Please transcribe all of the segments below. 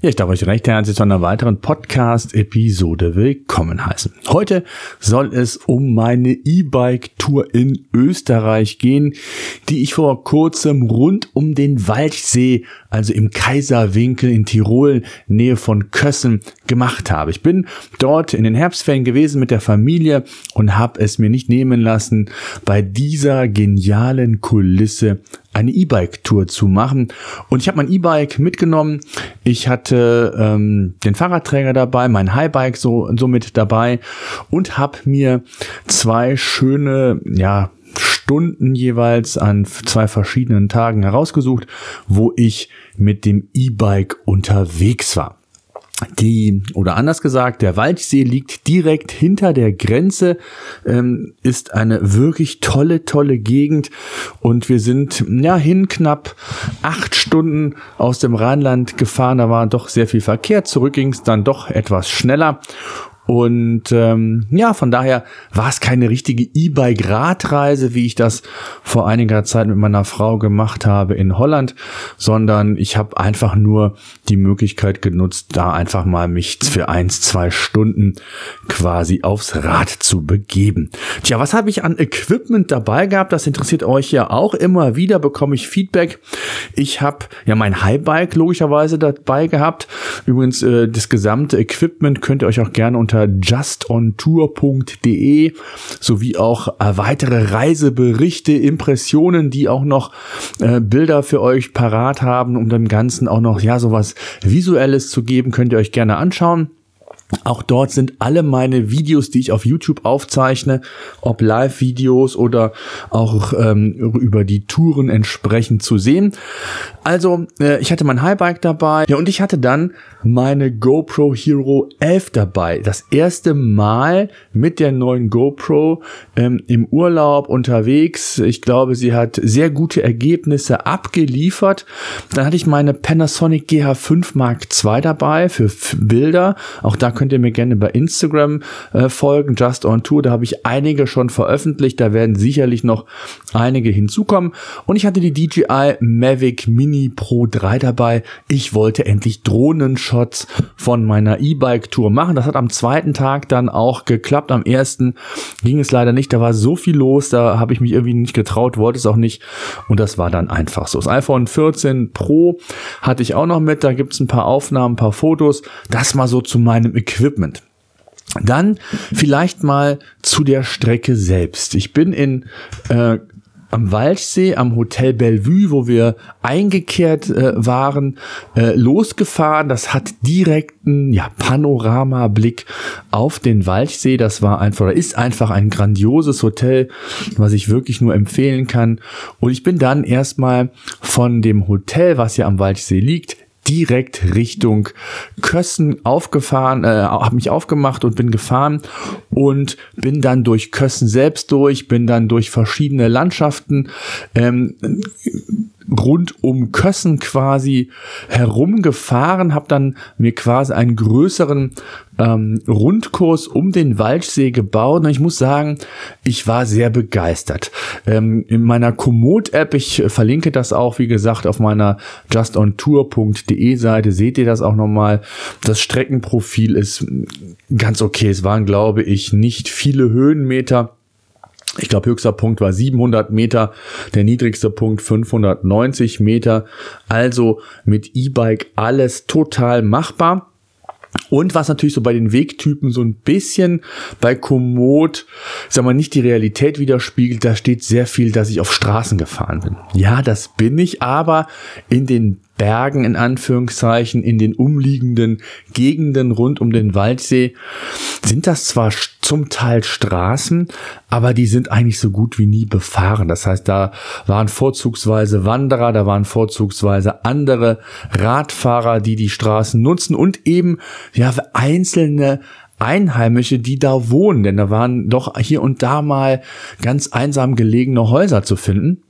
Ja, ich darf euch recht herzlich zu einer weiteren Podcast-Episode willkommen heißen. Heute soll es um meine E-Bike-Tour in Österreich gehen, die ich vor kurzem rund um den Walchsee, also im Kaiserwinkel in Tirol, Nähe von Kössen, gemacht habe. Ich bin dort in den Herbstferien gewesen mit der Familie und habe es mir nicht nehmen lassen, bei dieser genialen Kulisse eine E-Bike-Tour zu machen. Und ich habe mein E-Bike mitgenommen. Ich hatte ähm, den Fahrradträger dabei, mein Highbike so, so mit dabei und habe mir zwei schöne, ja, Stunden jeweils an zwei verschiedenen Tagen herausgesucht, wo ich mit dem E-Bike unterwegs war. Die, oder anders gesagt, der Walchsee liegt direkt hinter der Grenze, ähm, ist eine wirklich tolle, tolle Gegend und wir sind ja hin knapp acht Stunden aus dem Rheinland gefahren. Da war doch sehr viel Verkehr. Zurück ging es dann doch etwas schneller und ähm, ja, von daher war es keine richtige E-Bike-Radreise, wie ich das vor einiger Zeit mit meiner Frau gemacht habe in Holland, sondern ich habe einfach nur die Möglichkeit genutzt, da einfach mal mich für eins, zwei Stunden quasi aufs Rad zu begeben. Tja, was habe ich an Equipment dabei gehabt? Das interessiert euch ja auch immer wieder, bekomme ich Feedback. Ich habe ja mein Highbike logischerweise dabei gehabt. Übrigens, äh, das gesamte Equipment könnt ihr euch auch gerne unter unter justontour.de sowie auch äh, weitere Reiseberichte, Impressionen, die auch noch äh, Bilder für euch parat haben, um dem Ganzen auch noch ja sowas Visuelles zu geben, könnt ihr euch gerne anschauen. Auch dort sind alle meine Videos, die ich auf YouTube aufzeichne, ob Live-Videos oder auch ähm, über die Touren entsprechend zu sehen. Also, äh, ich hatte mein Highbike dabei. Ja, und ich hatte dann meine GoPro Hero 11 dabei. Das erste Mal mit der neuen GoPro ähm, im Urlaub unterwegs. Ich glaube, sie hat sehr gute Ergebnisse abgeliefert. Dann hatte ich meine Panasonic GH5 Mark II dabei für Bilder. Auch da könnt ihr mir gerne bei Instagram äh, folgen, Just on Tour. Da habe ich einige schon veröffentlicht. Da werden sicherlich noch einige hinzukommen. Und ich hatte die DJI Mavic Mini Pro 3 dabei. Ich wollte endlich Drohnenshots von meiner E-Bike-Tour machen. Das hat am zweiten Tag dann auch geklappt. Am ersten ging es leider nicht. Da war so viel los. Da habe ich mich irgendwie nicht getraut, wollte es auch nicht. Und das war dann einfach so. Das iPhone 14 Pro hatte ich auch noch mit. Da gibt es ein paar Aufnahmen, ein paar Fotos. Das mal so zu meinem Equipment. Dann vielleicht mal zu der Strecke selbst. Ich bin in äh, am Walchsee, am Hotel Bellevue, wo wir eingekehrt äh, waren, äh, losgefahren. Das hat direkten ja, Panoramablick auf den Walchsee. Das war einfach, oder ist einfach ein grandioses Hotel, was ich wirklich nur empfehlen kann. Und ich bin dann erstmal von dem Hotel, was ja am Walchsee liegt, direkt Richtung Kössen aufgefahren, äh, habe mich aufgemacht und bin gefahren und bin dann durch Kössen selbst durch, bin dann durch verschiedene Landschaften ähm, rund um Kössen quasi herumgefahren, habe dann mir quasi einen größeren ähm, Rundkurs um den Waldsee gebaut und ich muss sagen, ich war sehr begeistert. Ähm, in meiner Komoot-App, ich verlinke das auch, wie gesagt, auf meiner justontour.de Seite, seht ihr das auch nochmal. Das Streckenprofil ist ganz okay. Es waren, glaube ich, nicht viele Höhenmeter. Ich glaube, höchster Punkt war 700 Meter, der niedrigste Punkt 590 Meter. Also mit E-Bike alles total machbar. Und was natürlich so bei den Wegtypen so ein bisschen bei Komoot, sag mal, nicht die Realität widerspiegelt, da steht sehr viel, dass ich auf Straßen gefahren bin. Ja, das bin ich, aber in den Bergen in Anführungszeichen, in den umliegenden Gegenden rund um den Waldsee sind das zwar zum Teil Straßen, aber die sind eigentlich so gut wie nie befahren. Das heißt, da waren vorzugsweise Wanderer, da waren vorzugsweise andere Radfahrer, die die Straßen nutzen und eben ja einzelne Einheimische, die da wohnen, denn da waren doch hier und da mal ganz einsam gelegene Häuser zu finden.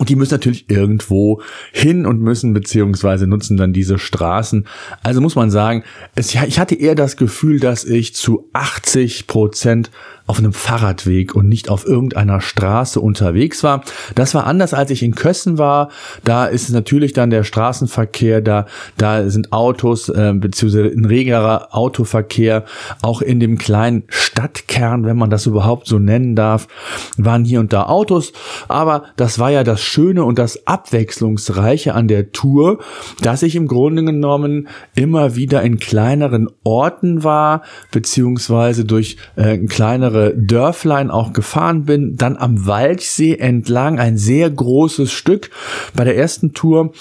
Und die müssen natürlich irgendwo hin und müssen beziehungsweise nutzen dann diese Straßen. Also muss man sagen, es, ich hatte eher das Gefühl, dass ich zu 80 Prozent auf einem Fahrradweg und nicht auf irgendeiner Straße unterwegs war. Das war anders, als ich in Kössen war. Da ist natürlich dann der Straßenverkehr, da, da sind Autos, äh, beziehungsweise ein regerer Autoverkehr. Auch in dem kleinen Stadtkern, wenn man das überhaupt so nennen darf, waren hier und da Autos. Aber das war ja das Schöne und das Abwechslungsreiche an der Tour, dass ich im Grunde genommen immer wieder in kleineren Orten war, beziehungsweise durch äh, kleinere Dörflein auch gefahren bin, dann am Waldsee entlang, ein sehr großes Stück. Bei der ersten Tour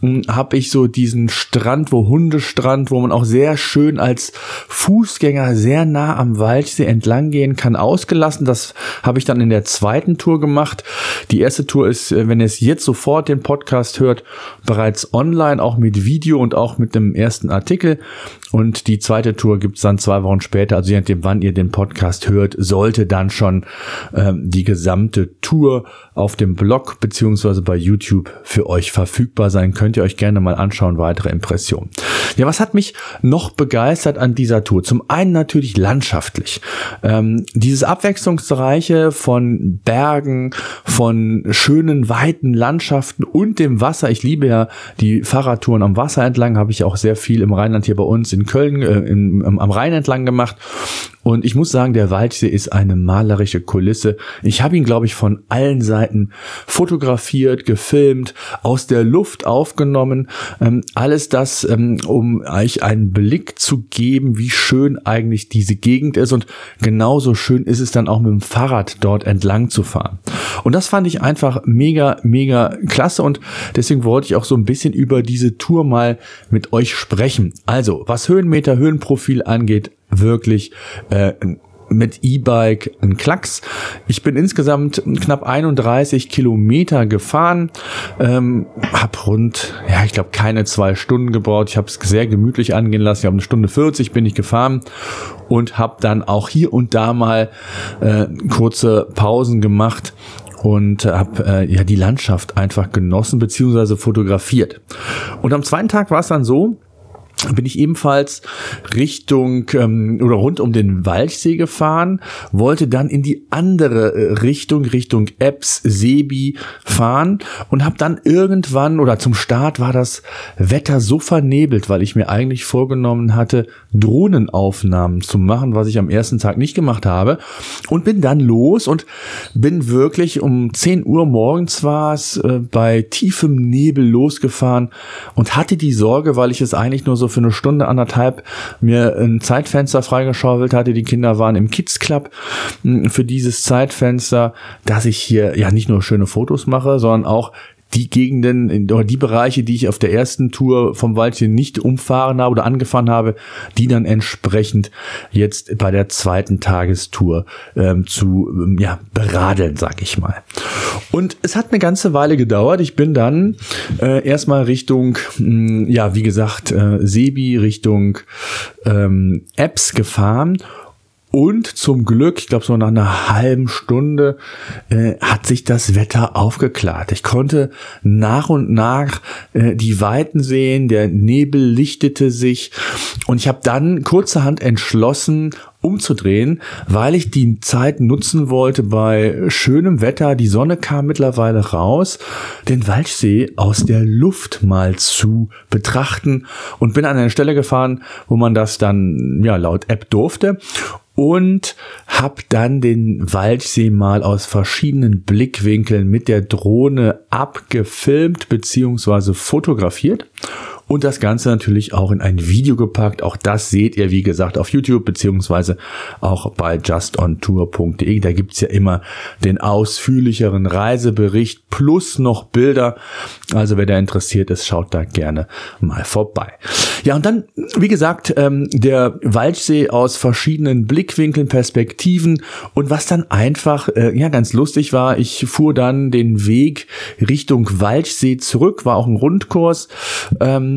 hm, habe ich so diesen Strand, wo Hundestrand, wo man auch sehr schön als Fußgänger sehr nah am Waldsee entlang gehen kann, ausgelassen. Das habe ich dann in der zweiten Tour gemacht. Die erste Tour ist, äh, wenn ihr es jetzt sofort den Podcast hört, bereits online, auch mit Video und auch mit dem ersten Artikel. Und die zweite Tour gibt's dann zwei Wochen später, also je nachdem, wann ihr den Podcast hört, sollte dann schon ähm, die gesamte Tour auf dem Blog beziehungsweise bei YouTube für euch verfügbar sein. Könnt ihr euch gerne mal anschauen, weitere Impressionen. Ja, was hat mich noch begeistert an dieser Tour? Zum einen natürlich landschaftlich. Ähm, dieses Abwechslungsreiche von Bergen, von schönen, weiten Landschaften und dem Wasser. Ich liebe ja die Fahrradtouren am Wasser entlang, habe ich auch sehr viel im Rheinland hier bei uns in Köln äh, im, am Rhein entlang gemacht. Und ich muss sagen, der Waldsee ist eine malerische Kulisse. Ich habe ihn, glaube ich, von allen Seiten fotografiert, gefilmt, aus der Luft aufgenommen. Ähm, alles das, ähm, um euch einen Blick zu geben, wie schön eigentlich diese Gegend ist. Und genauso schön ist es dann auch mit dem Fahrrad dort entlang zu fahren. Und das fand ich einfach mega, mega klasse. Und deswegen wollte ich auch so ein bisschen über diese Tour mal mit euch sprechen. Also, was Höhenmeter, Höhenprofil angeht, wirklich äh, mit E-Bike ein Klacks. Ich bin insgesamt knapp 31 Kilometer gefahren, ähm, habe rund, ja, ich glaube, keine zwei Stunden gebraucht. Ich habe es sehr gemütlich angehen lassen. Ich habe eine Stunde 40 bin ich gefahren und habe dann auch hier und da mal äh, kurze Pausen gemacht und habe äh, ja die Landschaft einfach genossen beziehungsweise fotografiert. Und am zweiten Tag war es dann so, bin ich ebenfalls Richtung ähm, oder rund um den Walchsee gefahren, wollte dann in die andere äh, Richtung, Richtung Ebbs, Sebi fahren und habe dann irgendwann oder zum Start war das Wetter so vernebelt, weil ich mir eigentlich vorgenommen hatte, Drohnenaufnahmen zu machen, was ich am ersten Tag nicht gemacht habe und bin dann los und bin wirklich um 10 Uhr morgens war es äh, bei tiefem Nebel losgefahren und hatte die Sorge, weil ich es eigentlich nur so für eine Stunde, anderthalb mir ein Zeitfenster freigeschaufelt hatte. Die Kinder waren im Kids Club hm, für dieses Zeitfenster, dass ich hier ja nicht nur schöne Fotos mache, sondern auch die Gegenden oder die Bereiche, die ich auf der ersten Tour vom Waldchen nicht umfahren habe oder angefahren habe, die dann entsprechend jetzt bei der zweiten Tagestour ähm, zu ähm, ja, beradeln, sag ich mal. Und es hat eine ganze Weile gedauert. Ich bin dann äh, erstmal Richtung, mh, hm, ja, wie gesagt, äh, Sebi, Richtung ähm, Apps gefahren und zum Glück, ich glaube so nach einer halben Stunde, äh, hat sich das Wetter aufgeklärt. Ich konnte nach und nach äh, die Weiten sehen, der Nebel lichtete sich und ich habe dann kurzerhand entschlossen, umzudrehen, weil ich die Zeit nutzen wollte bei schönem Wetter. Die Sonne kam mittlerweile raus, den Walchsee aus der Luft mal zu betrachten und bin an eine Stelle gefahren, wo man das dann ja laut App durfte und habe dann den Waldsee mal aus verschiedenen Blickwinkeln mit der Drohne abgefilmt beziehungsweise fotografiert und das Ganze natürlich auch in ein Video gepackt. Auch das seht ihr, wie gesagt, auf YouTube beziehungsweise auch bei justontour.de. Da gibt's ja immer den ausführlicheren Reisebericht plus noch Bilder. Also wer da interessiert ist, schaut da gerne mal vorbei. Ja, und dann, wie gesagt, ähm, der Waldsee aus verschiedenen Blickwinkeln, Perspektiven und was dann einfach, äh, ja, ganz lustig war, ich fuhr dann den Weg Richtung Waldsee zurück, war auch ein Rundkurs. Ähm,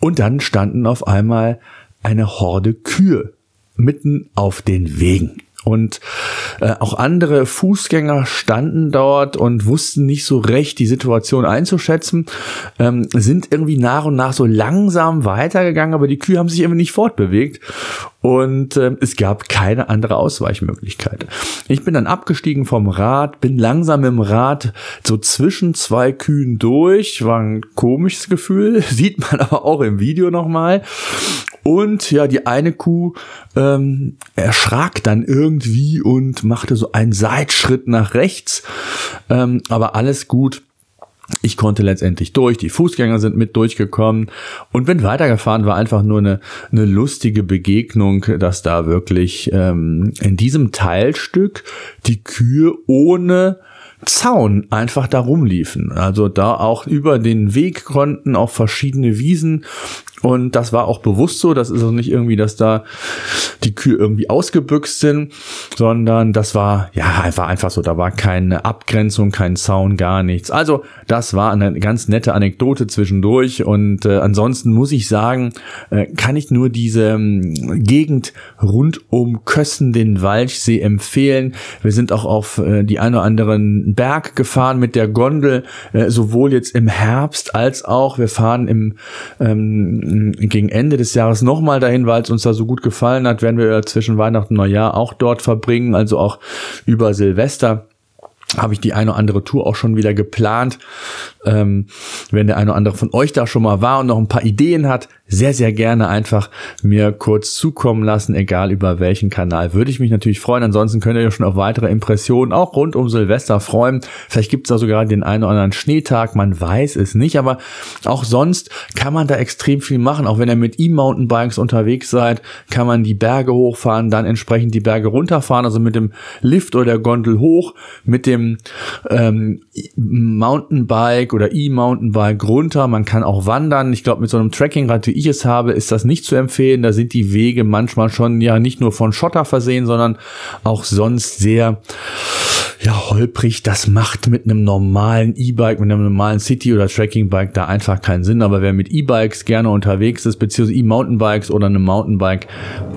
und dann standen auf einmal eine Horde Kühe mitten auf den Wegen. Und äh, auch andere Fußgänger standen dort und wussten nicht so recht die Situation einzuschätzen, ähm, sind irgendwie nach und nach so langsam weitergegangen, aber die Kühe haben sich irgendwie nicht fortbewegt und äh, es gab keine andere Ausweichmöglichkeit. Ich bin dann abgestiegen vom Rad, bin langsam im Rad so zwischen zwei Kühen durch, war ein komisches Gefühl, sieht man aber auch im Video nochmal. Und ja, die eine Kuh ähm, erschrak dann irgendwie und machte so einen Seitschritt nach rechts. Ähm, aber alles gut. Ich konnte letztendlich durch, die Fußgänger sind mit durchgekommen und bin weitergefahren, war einfach nur eine, eine lustige Begegnung, dass da wirklich ähm, in diesem Teilstück die Kühe ohne Zaun einfach da rumliefen. Also da auch über den Weg konnten auf verschiedene Wiesen und das war auch bewusst so. Das ist also nicht irgendwie, dass da die Kühe irgendwie ausgebüxt sind, sondern das war ja einfach einfach so. Da war keine Abgrenzung, kein Zaun, gar nichts. Also das war eine ganz nette Anekdote zwischendurch. Und äh, ansonsten muss ich sagen, äh, kann ich nur diese ähm, Gegend rund um Kössen, den Walchsee empfehlen. Wir sind auch auf äh, die ein oder anderen Berg gefahren mit der Gondel, äh, sowohl jetzt im Herbst als auch wir fahren im ähm, gegen Ende des Jahres nochmal dahin, weil es uns da so gut gefallen hat, werden wir zwischen Weihnachten und Neujahr auch dort verbringen, also auch über Silvester habe ich die eine oder andere Tour auch schon wieder geplant. Ähm, wenn der eine oder andere von euch da schon mal war und noch ein paar Ideen hat, sehr, sehr gerne einfach mir kurz zukommen lassen, egal über welchen Kanal. Würde ich mich natürlich freuen. Ansonsten könnt ihr ja schon auf weitere Impressionen auch rund um Silvester freuen. Vielleicht gibt es da sogar den einen oder anderen Schneetag, man weiß es nicht, aber auch sonst kann man da extrem viel machen. Auch wenn ihr mit E-Mountainbikes unterwegs seid, kann man die Berge hochfahren, dann entsprechend die Berge runterfahren, also mit dem Lift oder der Gondel hoch, mit dem ähm, Mountainbike oder E-Mountainbike runter. Man kann auch wandern. Ich glaube, mit so einem Trekkingrad, wie ich es habe, ist das nicht zu empfehlen. Da sind die Wege manchmal schon ja nicht nur von Schotter versehen, sondern auch sonst sehr holprig, das macht mit einem normalen E-Bike, mit einem normalen City- oder Tracking-Bike da einfach keinen Sinn. Aber wer mit E-Bikes gerne unterwegs ist, beziehungsweise E-Mountainbikes oder einem Mountainbike,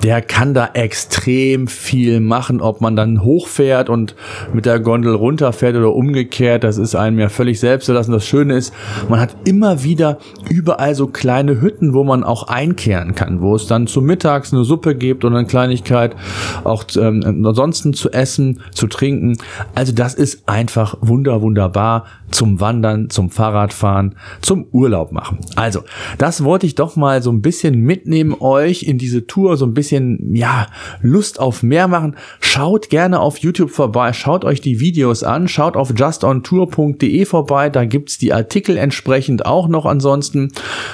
der kann da extrem viel machen. Ob man dann hochfährt und mit der Gondel runterfährt oder umgekehrt, das ist einem ja völlig selbst überlassen. Das Schöne ist, man hat immer wieder überall so kleine Hütten, wo man auch einkehren kann, wo es dann zu mittags eine Suppe gibt und eine Kleinigkeit auch ähm, ansonsten zu essen, zu trinken. Also das ist einfach wunder, wunderbar zum Wandern, zum Fahrradfahren, zum Urlaub machen. Also, das wollte ich doch mal so ein bisschen mitnehmen euch in diese Tour, so ein bisschen, ja, Lust auf mehr machen. Schaut gerne auf YouTube vorbei, schaut euch die Videos an, schaut auf justontour.de vorbei, da gibt's die Artikel entsprechend auch noch ansonsten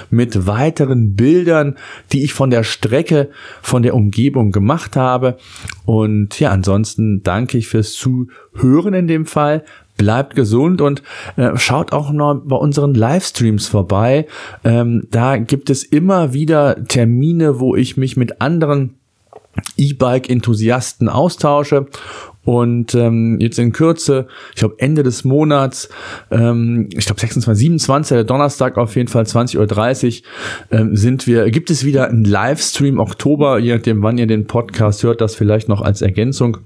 mit weiteren Bildern, die ich von der Strecke, von der Umgebung gemacht habe. Und ja, ansonsten danke ich fürs Zuhören in dem Fall bleibt gesund und äh, schaut auch noch bei unseren Livestreams vorbei. Ähm, da gibt es immer wieder Termine, wo ich mich mit anderen E-Bike-Enthusiasten austausche. Und ähm, jetzt in Kürze, ich glaube Ende des Monats, ähm, ich glaube 26, 27, der Donnerstag auf jeden Fall 20.30 Uhr, ähm, sind wir, gibt es wieder einen Livestream Oktober, je nachdem, wann ihr den Podcast hört, das vielleicht noch als Ergänzung.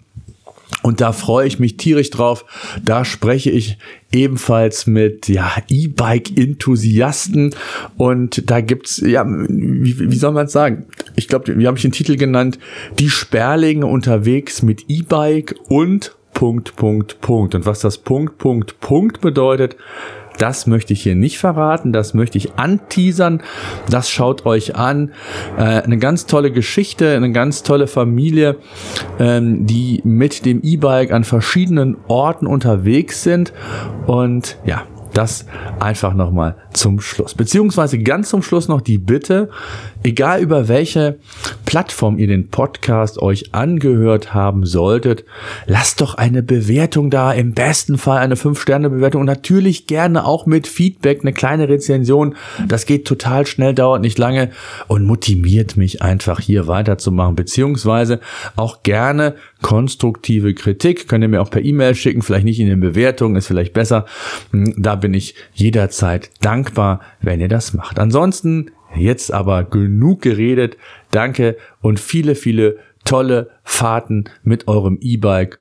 Und da freue ich mich tierisch drauf. Da spreche ich ebenfalls mit ja, E-Bike-Enthusiasten. Und da gibt's ja, wie, wie soll man es sagen? Ich glaube, wie habe ich den Titel genannt? Die Sperlinge unterwegs mit E-Bike und Punkt, Punkt, Punkt. Und was das Punkt, Punkt, Punkt bedeutet, das möchte ich hier nicht verraten, das möchte ich anteasern. Das schaut euch an. Äh, eine ganz tolle Geschichte, eine ganz tolle Familie, ähm, die mit dem E-Bike an verschiedenen Orten unterwegs sind. Und ja, das einfach nochmal zum Schluss. Beziehungsweise ganz zum Schluss noch die Bitte, egal über welche Plattform ihr den Podcast euch angehört haben solltet, lasst doch eine Bewertung da, im besten Fall eine 5-Sterne-Bewertung und natürlich gerne auch mit Feedback, eine kleine Rezension. Das geht total schnell, dauert nicht lange und motiviert mich einfach hier weiterzumachen, beziehungsweise auch gerne konstruktive Kritik. Könnt ihr mir auch per E-Mail schicken, vielleicht nicht in den Bewertungen, ist vielleicht besser. Da bin ich jederzeit dankbar, wenn ihr das macht. Ansonsten jetzt aber genug geredet. Danke und viele, viele tolle Fahrten mit eurem E-Bike